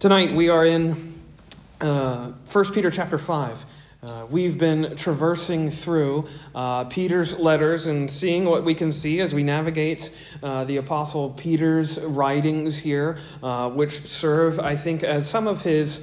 Tonight we are in uh, 1 Peter chapter 5. Uh, we've been traversing through uh, Peter's letters and seeing what we can see as we navigate uh, the Apostle Peter's writings here, uh, which serve, I think, as some of his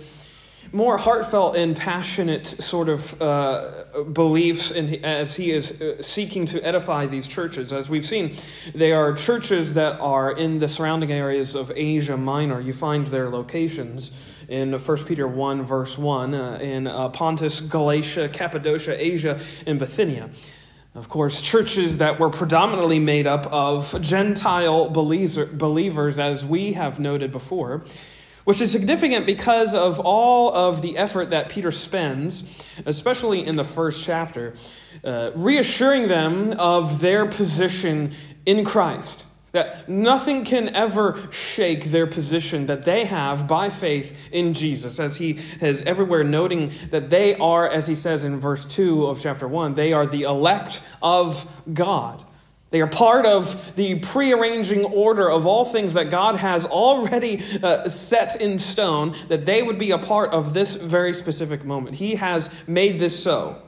more heartfelt and passionate sort of uh, beliefs in, as he is uh, seeking to edify these churches. As we've seen, they are churches that are in the surrounding areas of Asia Minor. You find their locations in 1 Peter 1, verse 1, uh, in uh, Pontus, Galatia, Cappadocia, Asia, and Bithynia. Of course, churches that were predominantly made up of Gentile believers, as we have noted before, which is significant because of all of the effort that Peter spends, especially in the first chapter, uh, reassuring them of their position in Christ. That nothing can ever shake their position that they have by faith in Jesus, as he is everywhere noting that they are, as he says in verse 2 of chapter 1, they are the elect of God. They are part of the prearranging order of all things that God has already uh, set in stone, that they would be a part of this very specific moment. He has made this so.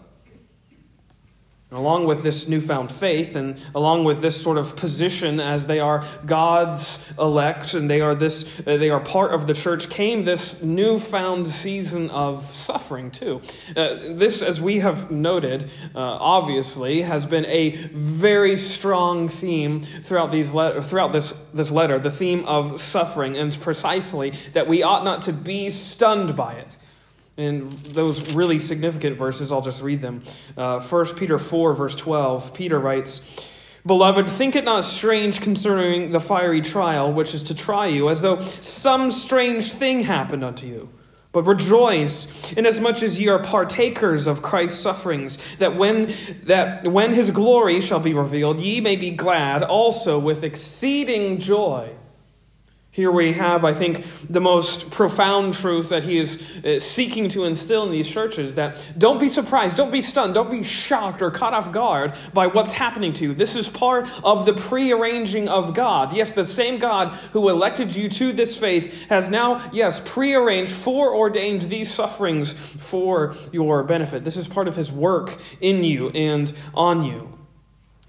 Along with this newfound faith and along with this sort of position as they are God's elect and they are this uh, they are part of the church came this newfound season of suffering too. Uh, this as we have noted uh, obviously has been a very strong theme throughout these le- throughout this this letter the theme of suffering and precisely that we ought not to be stunned by it. In those really significant verses, I'll just read them. Uh, 1 Peter 4, verse 12, Peter writes, Beloved, think it not strange concerning the fiery trial which is to try you, as though some strange thing happened unto you. But rejoice, inasmuch as ye are partakers of Christ's sufferings, that when that when his glory shall be revealed, ye may be glad also with exceeding joy. Here we have, I think, the most profound truth that he is uh, seeking to instill in these churches that don't be surprised, don't be stunned, don't be shocked or caught off guard by what's happening to you. This is part of the prearranging of God. Yes, the same God who elected you to this faith has now, yes, prearranged, foreordained these sufferings for your benefit. This is part of his work in you and on you.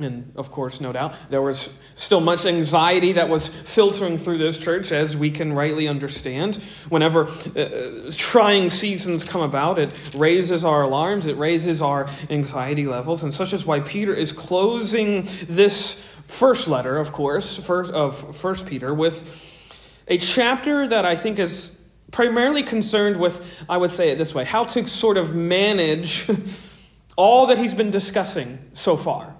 And of course, no doubt, there was still much anxiety that was filtering through this church, as we can rightly understand. Whenever uh, trying seasons come about, it raises our alarms, it raises our anxiety levels, and such is why Peter is closing this first letter, of course, first, of First Peter, with a chapter that I think is primarily concerned with, I would say it this way, how to sort of manage all that he's been discussing so far.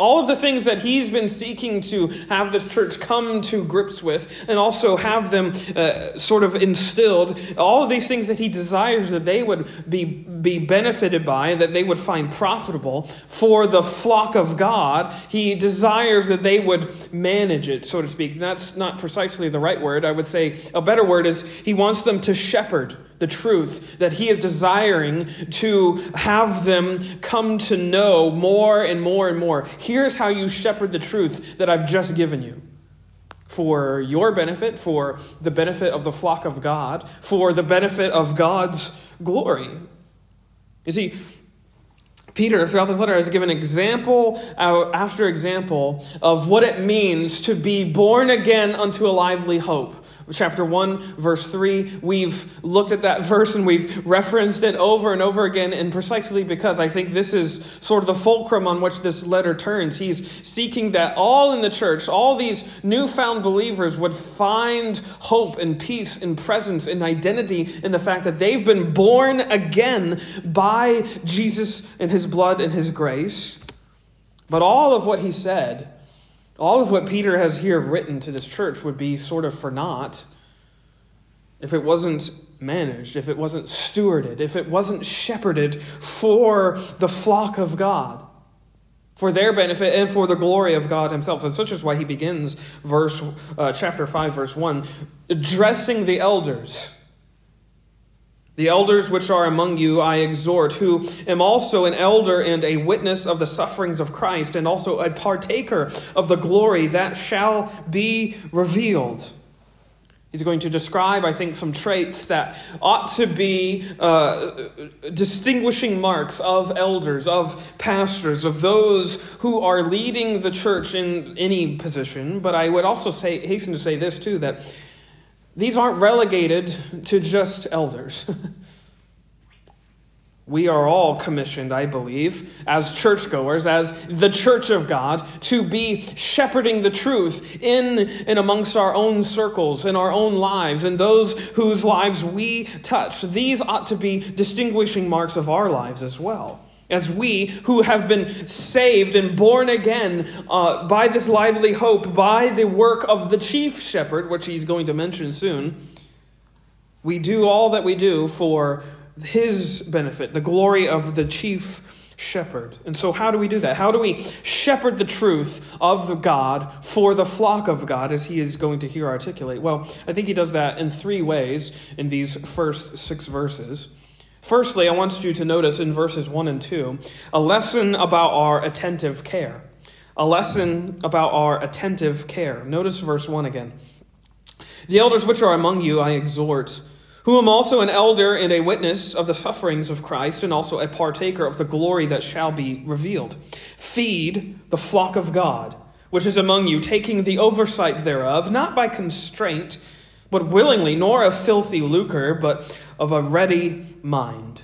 All of the things that he's been seeking to have this church come to grips with and also have them uh, sort of instilled, all of these things that he desires that they would be, be benefited by, and that they would find profitable for the flock of God, he desires that they would manage it, so to speak. that's not precisely the right word. I would say a better word is he wants them to shepherd the truth that he is desiring to have them come to know more and more and more. Here's how you shepherd the truth that I've just given you for your benefit, for the benefit of the flock of God, for the benefit of God's glory. You see, Peter, throughout this letter, has given example uh, after example of what it means to be born again unto a lively hope chapter 1, verse 3. We've looked at that verse and we've referenced it over and over again, and precisely because I think this is sort of the fulcrum on which this letter turns. He's seeking that all in the church, all these newfound believers would find hope and peace and presence and identity in the fact that they've been born again by Jesus and his blood and his grace. But all of what he said all of what Peter has here written to this church would be sort of for naught if it wasn't managed, if it wasn't stewarded, if it wasn't shepherded for the flock of God, for their benefit and for the glory of God Himself. And such is why he begins verse uh, chapter five, verse one, addressing the elders the elders which are among you I exhort, who am also an elder and a witness of the sufferings of Christ, and also a partaker of the glory that shall be revealed. He's going to describe, I think, some traits that ought to be uh, distinguishing marks of elders, of pastors, of those who are leading the church in any position. But I would also say, hasten to say this, too, that these aren't relegated to just elders. We are all commissioned, I believe, as churchgoers, as the church of God, to be shepherding the truth in and amongst our own circles, in our own lives, and those whose lives we touch. These ought to be distinguishing marks of our lives as well. As we who have been saved and born again uh, by this lively hope, by the work of the chief shepherd, which he's going to mention soon, we do all that we do for his benefit, the glory of the chief shepherd. And so, how do we do that? How do we shepherd the truth of the God for the flock of God, as he is going to here articulate? Well, I think he does that in three ways in these first six verses. Firstly, I want you to notice in verses 1 and 2 a lesson about our attentive care. A lesson about our attentive care. Notice verse 1 again. The elders which are among you I exhort who am also an elder and a witness of the sufferings of Christ, and also a partaker of the glory that shall be revealed. Feed the flock of God, which is among you, taking the oversight thereof, not by constraint, but willingly, nor of filthy lucre, but of a ready mind.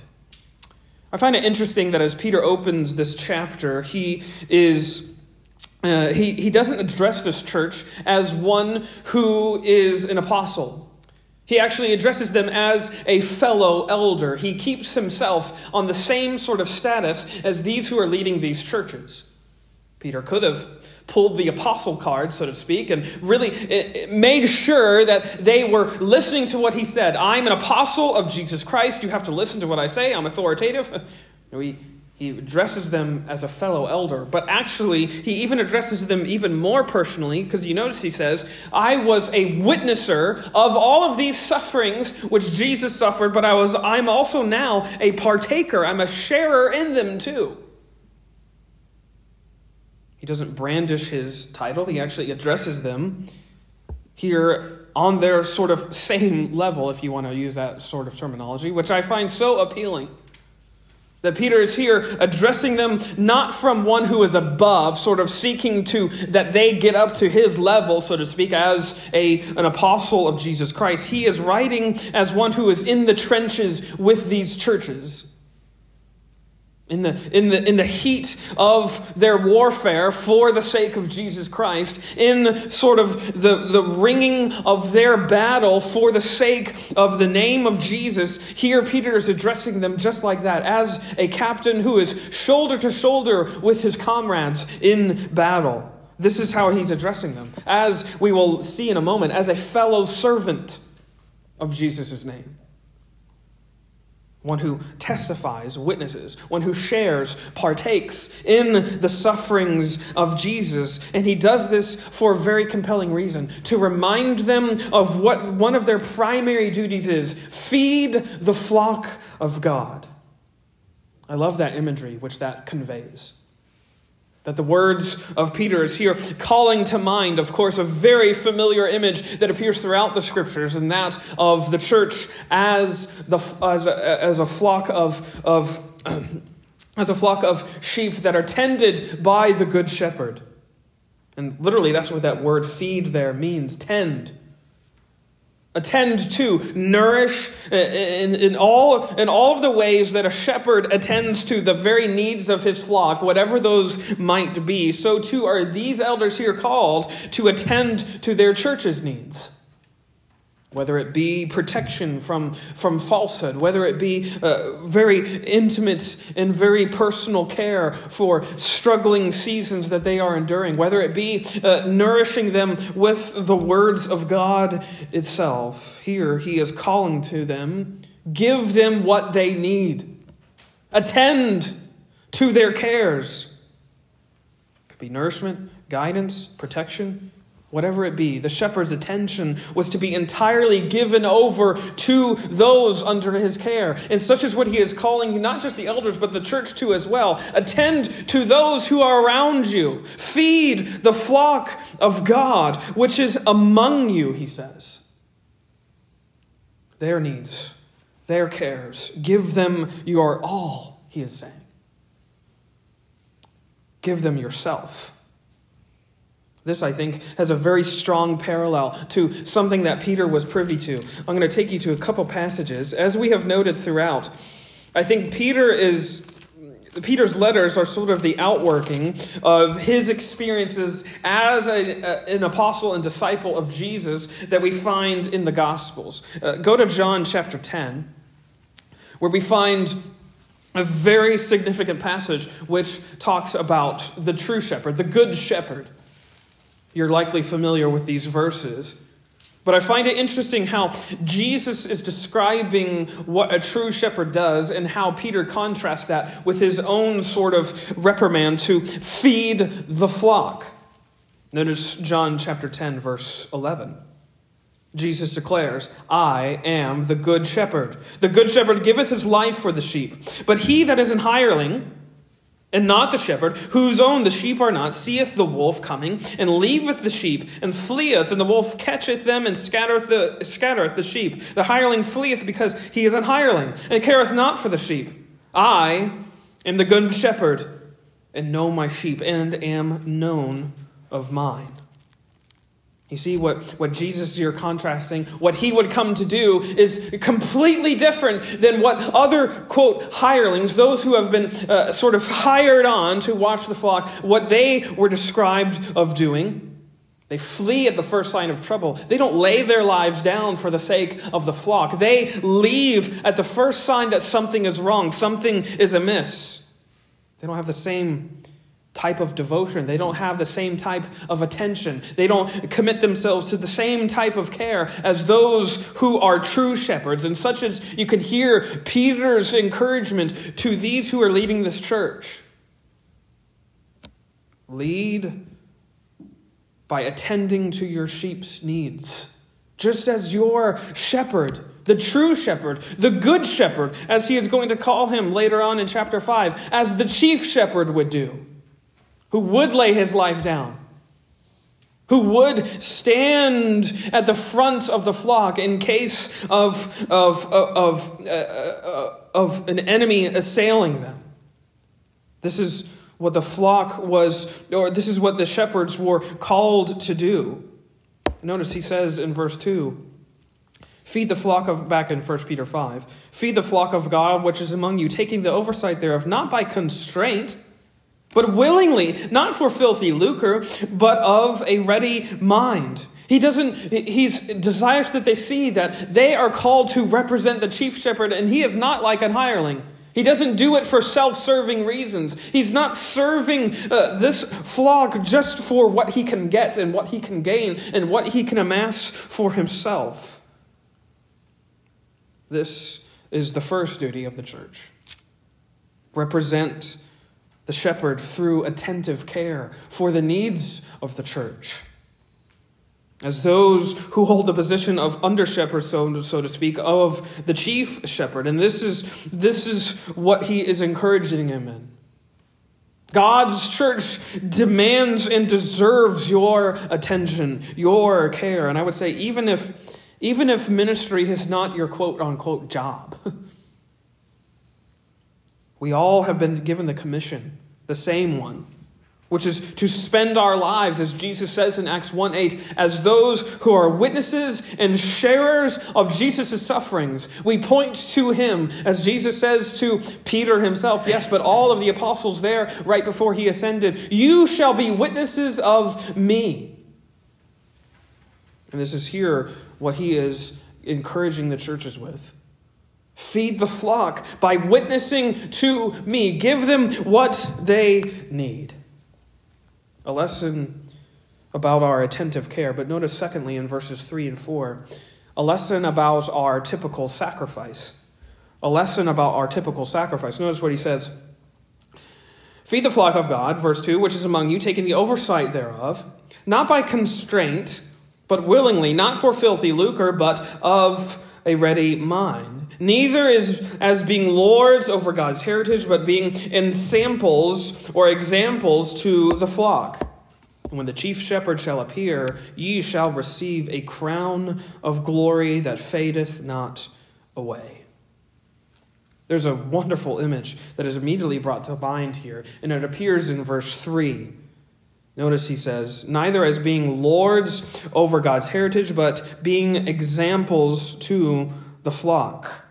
I find it interesting that as Peter opens this chapter, he is uh, he, he doesn't address this church as one who is an apostle he actually addresses them as a fellow elder. He keeps himself on the same sort of status as these who are leading these churches. Peter could have pulled the apostle card, so to speak, and really eh, eh, made sure that they were listening to what he said. I'm an apostle of Jesus Christ. You have to listen to what I say. I'm authoritative. he he addresses them as a fellow elder, but actually, he even addresses them even more personally because you notice he says, I was a witnesser of all of these sufferings which Jesus suffered, but I was, I'm also now a partaker. I'm a sharer in them too. He doesn't brandish his title, he actually addresses them here on their sort of same level, if you want to use that sort of terminology, which I find so appealing. That Peter is here addressing them not from one who is above, sort of seeking to that they get up to his level, so to speak, as a, an apostle of Jesus Christ. He is writing as one who is in the trenches with these churches in the, in, the, in the heat of their warfare for the sake of Jesus Christ, in sort of the, the ringing of their battle for the sake of the name of Jesus, here Peter is addressing them just like that, as a captain who is shoulder to shoulder with his comrades in battle. This is how he's addressing them, as we will see in a moment, as a fellow servant of Jesus' name one who testifies, witnesses, one who shares, partakes in the sufferings of Jesus. And he does this for a very compelling reason to remind them of what one of their primary duties is feed the flock of God. I love that imagery which that conveys. That the words of Peter is here calling to mind, of course, a very familiar image that appears throughout the scriptures, and that of the church as, the, as, a, as a flock of, of as a flock of sheep that are tended by the good shepherd. And literally, that's what that word feed there means tend attend to, nourish uh, in, in, all, in all of the ways that a shepherd attends to the very needs of his flock, whatever those might be. So too are these elders here called to attend to their church's needs whether it be protection from, from falsehood, whether it be uh, very intimate and very personal care for struggling seasons that they are enduring, whether it be uh, nourishing them with the words of God itself. Here, he is calling to them give them what they need, attend to their cares. It could be nourishment, guidance, protection whatever it be, the shepherd's attention was to be entirely given over to those under his care. And such is what he is calling not just the elders, but the church too as well. Attend to those who are around you. Feed the flock of God, which is among you, he says. their needs, their cares. Give them your all, he is saying. Give them yourself. This, I think, has a very strong parallel to something that Peter was privy to. I'm going to take you to a couple passages. As we have noted throughout, I think Peter is. Peter's letters are sort of the outworking of his experiences as a, a, an apostle and disciple of Jesus that we find in the Gospels. Uh, go to John chapter 10, where we find a very significant passage which talks about the true shepherd, the good shepherd. You're likely familiar with these verses. But I find it interesting how Jesus is describing what a true shepherd does and how Peter contrasts that with his own sort of reprimand to feed the flock. Notice John chapter 10, verse 11. Jesus declares, I am the good shepherd. The good shepherd giveth his life for the sheep. But he that is an hireling, and not the shepherd, whose own the sheep are not, seeth the wolf coming, and leaveth the sheep, and fleeth, and the wolf catcheth them, and scattereth the, scattereth the sheep. The hireling fleeth because he is an hireling, and careth not for the sheep. I am the good shepherd, and know my sheep, and am known of mine. You see what, what Jesus here contrasting, what he would come to do is completely different than what other, quote, hirelings, those who have been uh, sort of hired on to watch the flock, what they were described of doing. They flee at the first sign of trouble. They don't lay their lives down for the sake of the flock. They leave at the first sign that something is wrong, something is amiss. They don't have the same type of devotion. They don't have the same type of attention. They don't commit themselves to the same type of care as those who are true shepherds. And such as you can hear Peter's encouragement to these who are leading this church. Lead by attending to your sheep's needs, just as your shepherd the true shepherd, the good shepherd, as he is going to call him later on in chapter 5, as the chief shepherd would do who would lay his life down, who would stand at the front of the flock in case of, of, of, uh, uh, of an enemy assailing them. This is what the flock was, or this is what the shepherds were called to do. Notice he says in verse 2 Feed the flock of, back in 1 Peter 5, feed the flock of God which is among you, taking the oversight thereof, not by constraint but willingly, not for filthy lucre, but of a ready mind. He doesn't, he desires that they see that they are called to represent the chief shepherd, and he is not like an hireling. He doesn't do it for self serving reasons. He's not serving uh, this flock just for what he can get and what he can gain and what he can amass for himself. This is the first duty of the church. Represent the shepherd through attentive care for the needs of the church. As those who hold the position of under shepherd, so, so to speak, of the chief shepherd. And this is, this is what he is encouraging him in. God's church demands and deserves your attention, your care. And I would say, even if, even if ministry is not your quote unquote job, We all have been given the commission, the same one, which is to spend our lives, as Jesus says in Acts 1 8, as those who are witnesses and sharers of Jesus' sufferings. We point to him, as Jesus says to Peter himself, yes, but all of the apostles there right before he ascended, You shall be witnesses of me. And this is here what he is encouraging the churches with. Feed the flock by witnessing to me. Give them what they need. A lesson about our attentive care. But notice, secondly, in verses 3 and 4, a lesson about our typical sacrifice. A lesson about our typical sacrifice. Notice what he says Feed the flock of God, verse 2, which is among you, taking the oversight thereof, not by constraint, but willingly, not for filthy lucre, but of a ready mind Neither is as being lords over God's heritage, but being ensamples or examples to the flock. And When the chief shepherd shall appear, ye shall receive a crown of glory that fadeth not away. There's a wonderful image that is immediately brought to mind here, and it appears in verse 3. Notice he says, Neither as being lords over God's heritage, but being examples to the flock.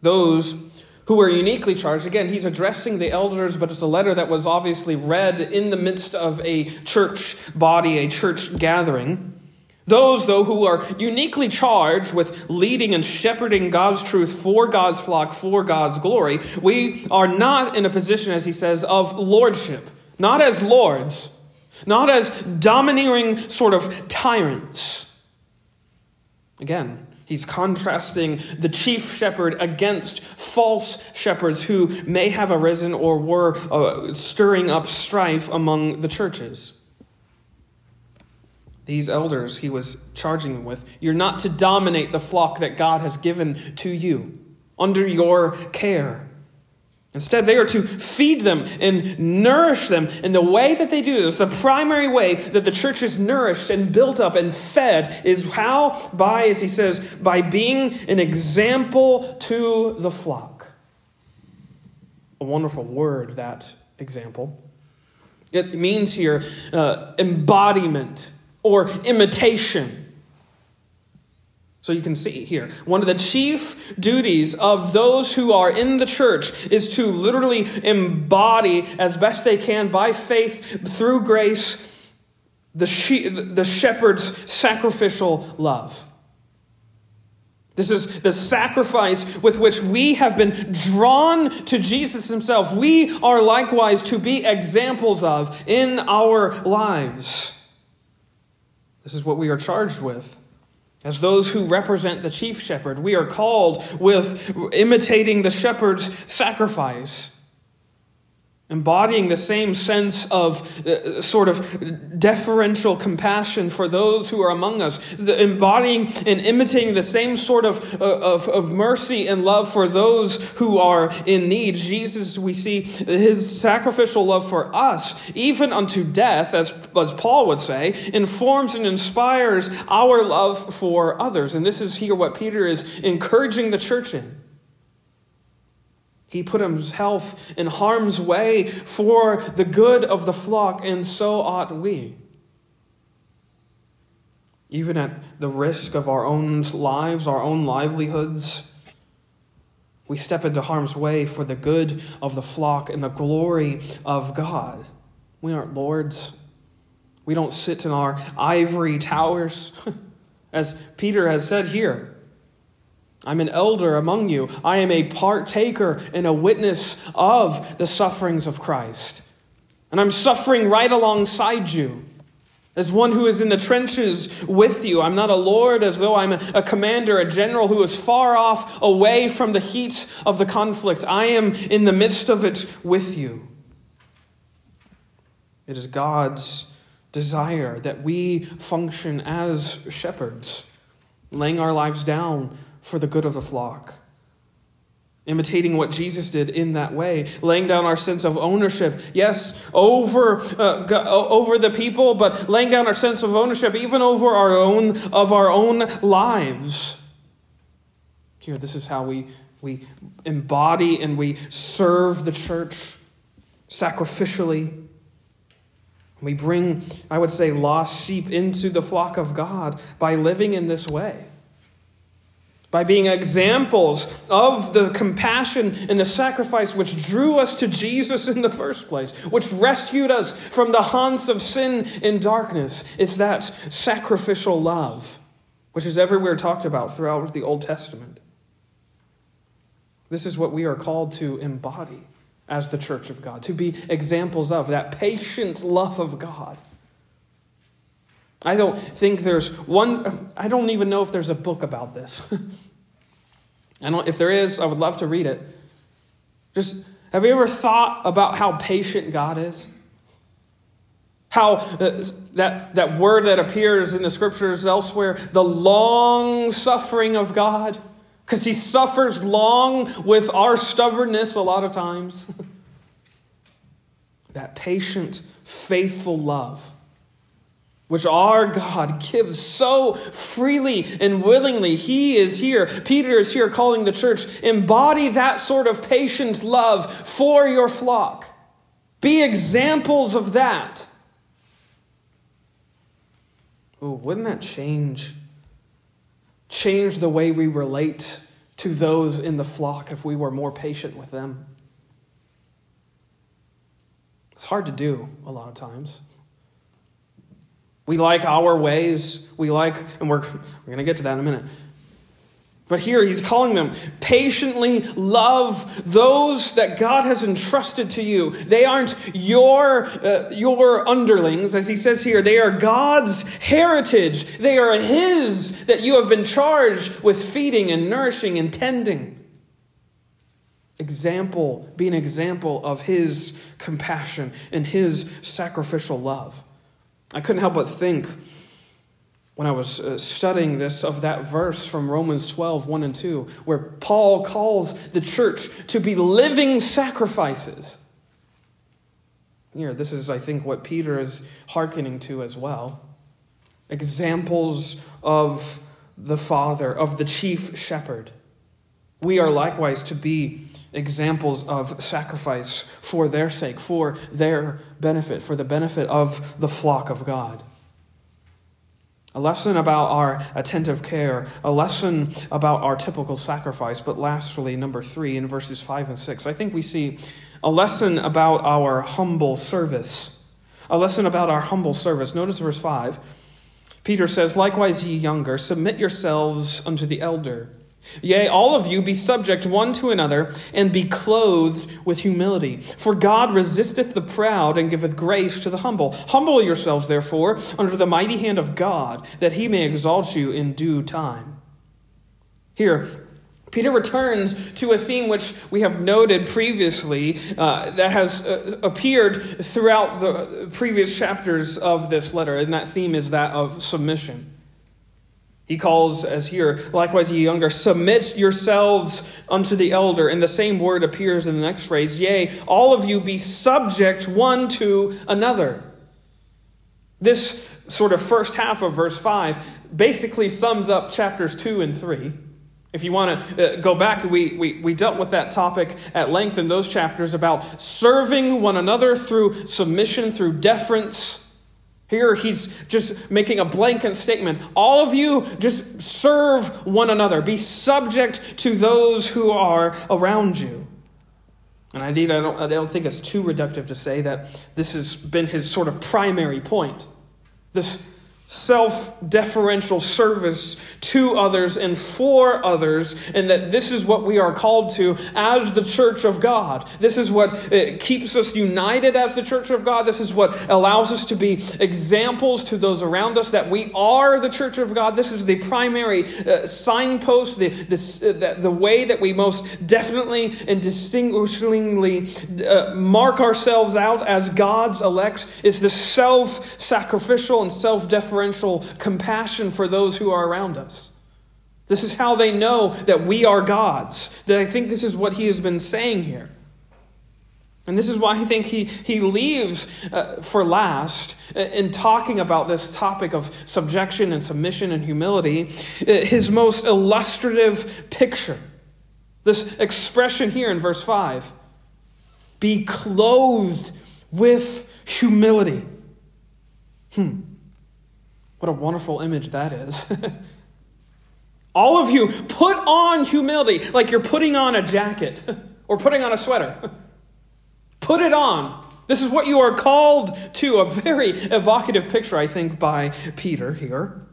Those who were uniquely charged. Again, he's addressing the elders, but it's a letter that was obviously read in the midst of a church body, a church gathering. Those, though, who are uniquely charged with leading and shepherding God's truth for God's flock, for God's glory, we are not in a position, as he says, of lordship. Not as lords, not as domineering sort of tyrants. Again, He's contrasting the chief shepherd against false shepherds who may have arisen or were uh, stirring up strife among the churches. These elders he was charging them with you're not to dominate the flock that God has given to you under your care. Instead, they are to feed them and nourish them. And the way that they do this, the primary way that the church is nourished and built up and fed, is how? By, as he says, by being an example to the flock. A wonderful word, that example. It means here uh, embodiment or imitation. So you can see here, one of the chief duties of those who are in the church is to literally embody as best they can by faith through grace the, she- the shepherd's sacrificial love. This is the sacrifice with which we have been drawn to Jesus himself. We are likewise to be examples of in our lives. This is what we are charged with. As those who represent the chief shepherd, we are called with imitating the shepherd's sacrifice embodying the same sense of uh, sort of deferential compassion for those who are among us, the, embodying and imitating the same sort of, uh, of, of mercy and love for those who are in need. Jesus, we see his sacrificial love for us, even unto death, as, as Paul would say, informs and inspires our love for others. And this is here what Peter is encouraging the church in. He put himself in harm's way for the good of the flock, and so ought we. Even at the risk of our own lives, our own livelihoods, we step into harm's way for the good of the flock and the glory of God. We aren't lords. We don't sit in our ivory towers. As Peter has said here, I'm an elder among you. I am a partaker and a witness of the sufferings of Christ. And I'm suffering right alongside you. As one who is in the trenches with you. I'm not a lord as though I'm a commander, a general who is far off away from the heat of the conflict. I am in the midst of it with you. It is God's desire that we function as shepherds, laying our lives down for the good of the flock. Imitating what Jesus did in that way, laying down our sense of ownership, yes, over, uh, over the people, but laying down our sense of ownership even over our own, of our own lives. Here, this is how we, we embody and we serve the church sacrificially. We bring, I would say, lost sheep into the flock of God by living in this way by being examples of the compassion and the sacrifice which drew us to Jesus in the first place, which rescued us from the haunts of sin and darkness. It's that sacrificial love, which is everywhere talked about throughout the Old Testament. This is what we are called to embody as the church of God, to be examples of that patient love of God. I don't think there's one, I don't even know if there's a book about this. I don't, if there is, I would love to read it. Just, have you ever thought about how patient God is? How uh, that, that word that appears in the scriptures elsewhere, the long suffering of God, because he suffers long with our stubbornness a lot of times. that patient faithful love, which our God gives so freely and willingly. He is here. Peter is here calling the church, embody that sort of patient love for your flock. Be examples of that. Ooh, wouldn't that change? Change the way we relate to those in the flock if we were more patient with them. It's hard to do a lot of times. We like our ways. We like, and we're, we're going to get to that in a minute. But here he's calling them patiently love those that God has entrusted to you. They aren't your, uh, your underlings, as he says here. They are God's heritage. They are his that you have been charged with feeding and nourishing and tending. Example, be an example of his compassion and his sacrificial love. I couldn't help but think when I was uh, studying this of that verse from Romans 12, 1 and 2, where Paul calls the church to be living sacrifices. Here, this is, I think, what Peter is hearkening to as well. Examples of the Father, of the chief shepherd. We are likewise to be examples of sacrifice for their sake, for their benefit, for the benefit of the flock of God. A lesson about our attentive care, a lesson about our typical sacrifice. But lastly, number three, in verses five and six, I think we see a lesson about our humble service. A lesson about our humble service. Notice verse five. Peter says, Likewise, ye younger, submit yourselves unto the elder. Yea, all of you be subject one to another, and be clothed with humility. For God resisteth the proud, and giveth grace to the humble. Humble yourselves, therefore, under the mighty hand of God, that he may exalt you in due time. Here, Peter returns to a theme which we have noted previously uh, that has uh, appeared throughout the previous chapters of this letter, and that theme is that of submission. He calls, as here, likewise, ye younger, submit yourselves unto the elder. And the same word appears in the next phrase, yea, all of you be subject one to another. This sort of first half of verse 5 basically sums up chapters 2 and 3. If you want to uh, go back, we, we, we dealt with that topic at length in those chapters about serving one another through submission, through deference here he's just making a blanket statement. All of you just serve one another, be subject to those who are around you. And indeed, I don't, I don't think it's too reductive to say that this has been his sort of primary point. This self deferential service to others and for others, and that this is what we are called to as the church of God. This is what uh, keeps us united as the church of God. This is what allows us to be examples to those around us that we are the church of God. This is the primary uh, signpost, the, the, uh, the way that we most definitely and distinguishingly uh, mark ourselves out as God's elect is the self sacrificial and self deferential compassion for those who are around us. This is how they know that we are God's. That I think this is what he has been saying here. And this is why I think he, he leaves uh, for last uh, in talking about this topic of subjection and submission and humility, uh, his most illustrative picture. This expression here in verse 5 be clothed with humility. Hmm. What a wonderful image that is. All of you, put on humility like you're putting on a jacket or putting on a sweater. Put it on. This is what you are called to. A very evocative picture, I think, by Peter here.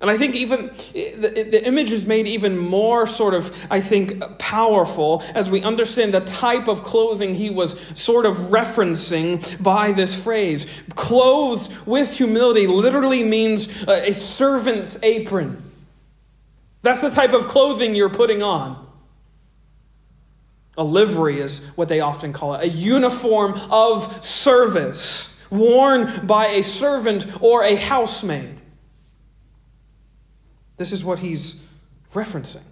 And I think even eh, the, eh, the, image is made even more sort of, I think, powerful as we understand the type of clothing he was sort of referencing by this phrase. Clothed with humility literally means eh, a servant's apron. That's the type of clothing you're putting on. A livery is what they often call it, a uniform of service worn by a servant or a housemaid. This is what he's referencing.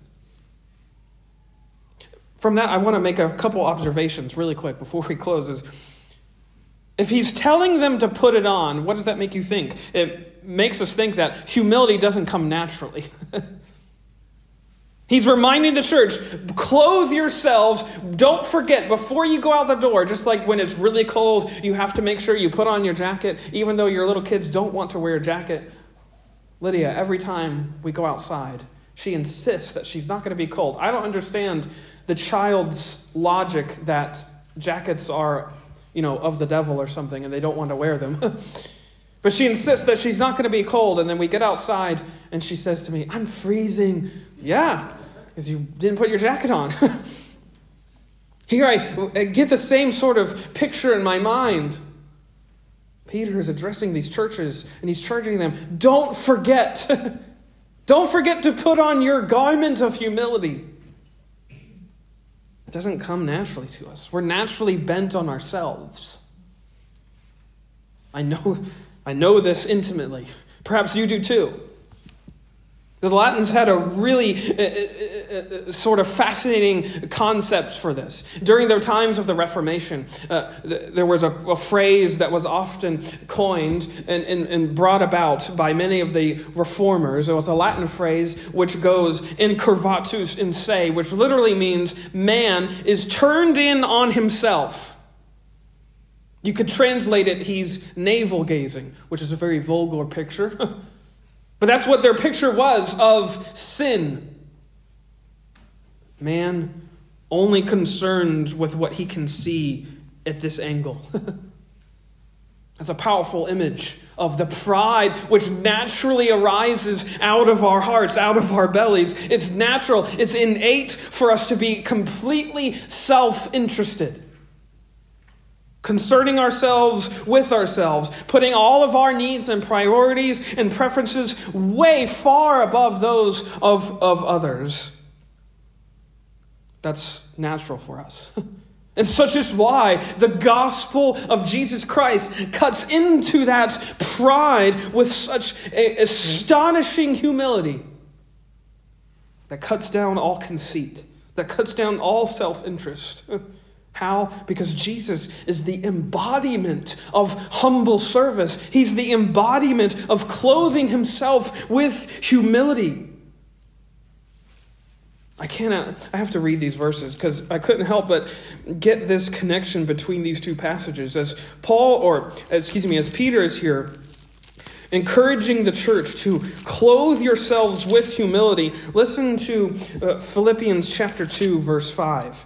From that, I want to make a couple observations really quick before he closes. If he's telling them to put it on, what does that make you think? It makes us think that humility doesn't come naturally. He's reminding the church, clothe yourselves. Don't forget, before you go out the door, just like when it's really cold, you have to make sure you put on your jacket, even though your little kids don't want to wear a jacket. Lydia, every time we go outside, she insists that she's not going to be cold. I don't understand the child's logic that jackets are, you know, of the devil or something and they don't want to wear them. but she insists that she's not going to be cold, and then we get outside and she says to me, I'm freezing. Yeah, because you didn't put your jacket on. Here I uh, get the same sort of picture in my mind. Peter is addressing these churches and he's charging them don't forget. don't forget to put on your garment of humility. It doesn't come naturally to us. We're naturally bent on ourselves. I know, I know this intimately. Perhaps you do too. The Latins had a really uh, uh, uh, sort of fascinating concept for this. During the times of the Reformation, uh, th- there was a, a, phrase that was often coined and, and, and, brought about by many of the reformers. It was a Latin phrase which goes incurvatus in se, which literally means man is turned in on himself. You could translate it, he's navel gazing, which is a very vulgar picture. But that's what their picture was of sin. Man only concerned with what he can see at this angle. That's a powerful image of the pride which naturally arises out of our hearts, out of our bellies. It's natural, it's innate for us to be completely self interested concerning ourselves with ourselves, putting all of our needs and priorities and preferences way far above those of, of others. That's natural for us. And such is why the gospel of Jesus Christ cuts into that pride with such astonishing humility that cuts down all conceit, that cuts down all self interest. How? Because Jesus is the embodiment of humble service. He's the embodiment of clothing himself with humility. I cannot, I have to read these verses because I couldn't help but get this connection between these two passages. As Paul, or excuse me, as Peter is here encouraging the church to clothe yourselves with humility, listen to uh, Philippians chapter 2, verse 5.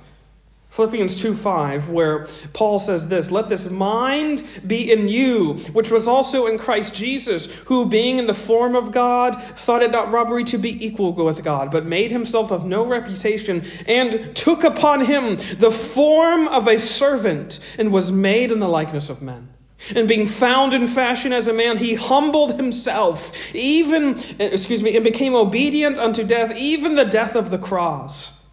Philippians 2 5, where Paul says this Let this mind be in you, which was also in Christ Jesus, who, being in the form of God, thought it not robbery to be equal with God, but made himself of no reputation, and took upon him the form of a servant, and was made in the likeness of men. And being found in fashion as a man, he humbled himself, even, excuse me, and became obedient unto death, even the death of the cross.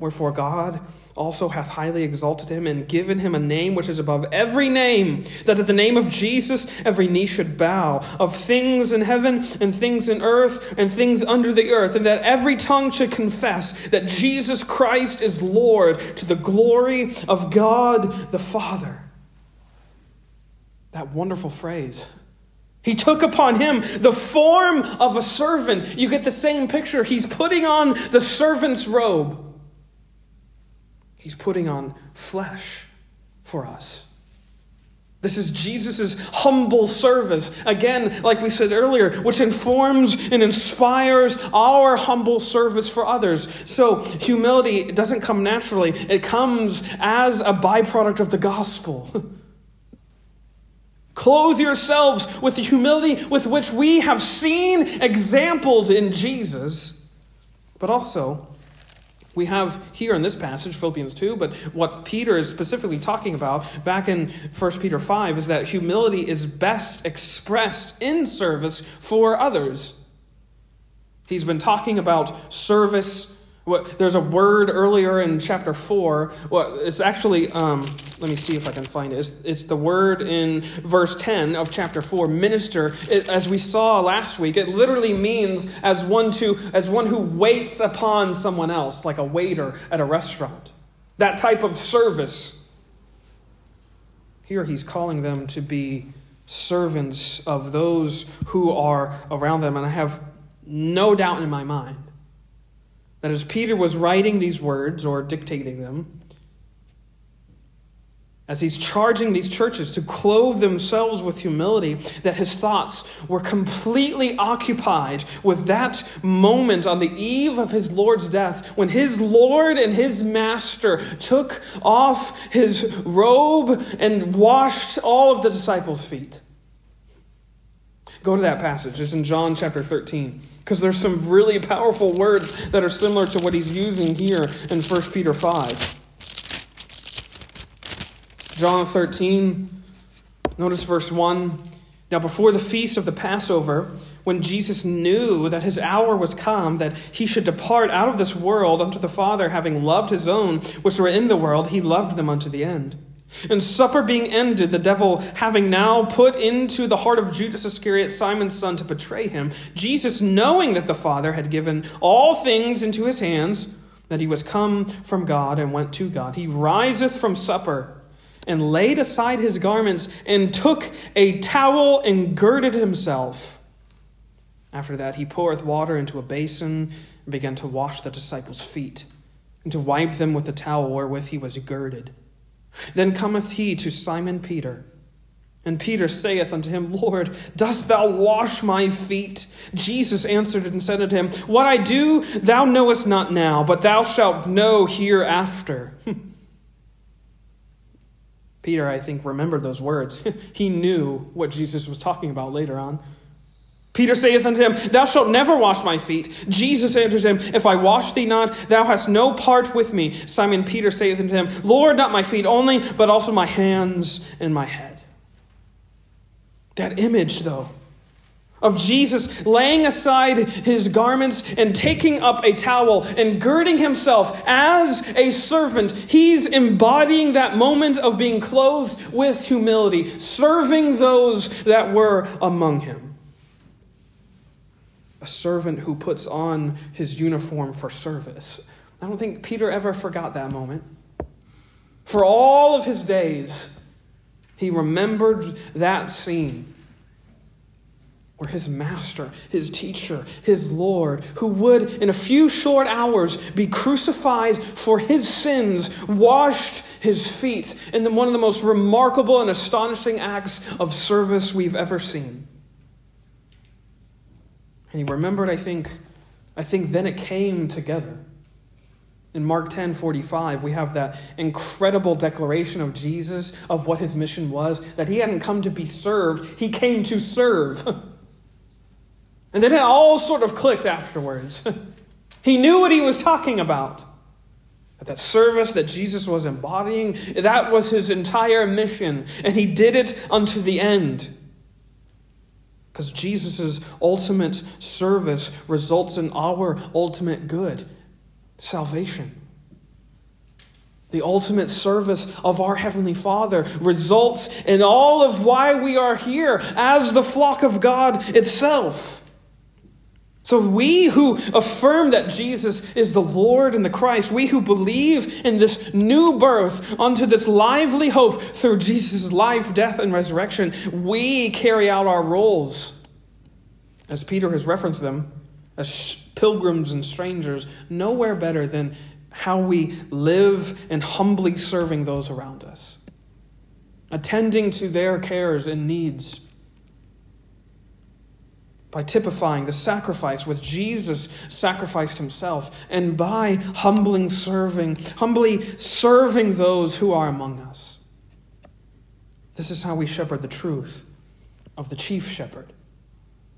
Wherefore God also hath highly exalted him and given him a name which is above every name, that at the name of Jesus every knee should bow, of things in heaven and things in earth and things under the earth, and that every tongue should confess that Jesus Christ is Lord to the glory of God the Father. That wonderful phrase. He took upon him the form of a servant. You get the same picture. He's putting on the servant's robe. He's putting on flesh for us. This is Jesus' humble service. Again, like we said earlier, which informs and inspires our humble service for others. So, humility doesn't come naturally, it comes as a byproduct of the gospel. Clothe yourselves with the humility with which we have seen exampled in Jesus, but also we have here in this passage, Philippians 2, but what Peter is specifically talking about back in 1 Peter 5 is that humility is best expressed in service for others. He's been talking about service what, there's a word earlier in chapter 4. Well, it's actually, um, let me see if I can find it. It's, it's, the word in verse 10 of chapter 4, minister. It, as we saw last week, it literally means as one, to, as one who waits upon someone else, like a waiter at a restaurant. That type of service. Here he's calling them to be servants of those who are around them. And I have no doubt in my mind that as Peter was writing these words or dictating them, as he's charging these churches to clothe themselves with humility, that his thoughts were completely occupied with that moment on the eve of his Lord's death, when his Lord and his Master took off his robe and washed all of the disciples' feet. Go to that passage. It's in John chapter 13, because there's some really powerful words that are similar to what he's using here in 1 Peter 5. John 13, notice verse 1. Now, before the feast of the Passover, when Jesus knew that his hour was come, that he should depart out of this world unto the Father, having loved his own which were in the world, he loved them unto the end. And supper being ended, the devil having now put into the heart of Judas Iscariot, Simon's son, to betray him, Jesus, knowing that the Father had given all things into his hands, that he was come from God and went to God, he riseth from supper and laid aside his garments and took a towel and girded himself. After that, he poureth water into a basin and began to wash the disciples' feet and to wipe them with the towel wherewith he was girded. Then cometh he to Simon Peter. And Peter saith unto him, Lord, dost thou wash my feet? Jesus answered and said unto him, What I do thou knowest not now, but thou shalt know hereafter. Peter, I think, remembered those words. he knew what Jesus was talking about later on. Peter saith unto him, Thou shalt never wash my feet. Jesus answered him, If I wash thee not, thou hast no part with me. Simon Peter saith unto him, Lord, not my feet only, but also my hands and my head. That image, though, of Jesus laying aside his garments and taking up a towel and girding himself as a servant. He's embodying that moment of being clothed with humility, serving those that were among him. A servant who puts on his uniform for service. I don't think Peter ever forgot that moment. For all of his days, he remembered that scene where his master, his teacher, his Lord, who would in a few short hours be crucified for his sins, washed his feet in one of the most remarkable and astonishing acts of service we've ever seen. And he remembered, I think, I think then it came together. In Mark 10 45, we have that incredible declaration of Jesus of what his mission was that he hadn't come to be served, he came to serve. And then it all sort of clicked afterwards. he knew what he was talking about. That that service that Jesus was embodying, that was his entire mission. And he did it unto the end. Because Jesus' ultimate service results in our ultimate good salvation. The ultimate service of our Heavenly Father results in all of why we are here as the flock of God itself. So, we who affirm that Jesus is the Lord and the Christ, we who believe in this new birth unto this lively hope through Jesus' life, death, and resurrection, we carry out our roles, as Peter has referenced them, as pilgrims and strangers, nowhere better than how we live and humbly serving those around us, attending to their cares and needs by typifying the sacrifice with Jesus sacrificed himself, and by humbling serving, humbly serving those who are among us. This is how we shepherd the truth of the chief shepherd.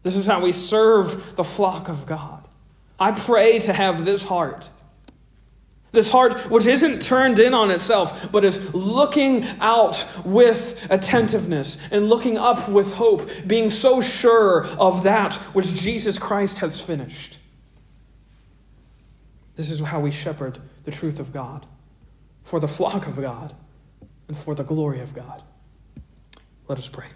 This is how we serve the flock of God. I pray to have this heart this heart, which isn't turned in on itself, but is looking out with attentiveness and looking up with hope, being so sure of that which Jesus Christ has finished. This is how we shepherd the truth of God for the flock of God and for the glory of God. Let us pray.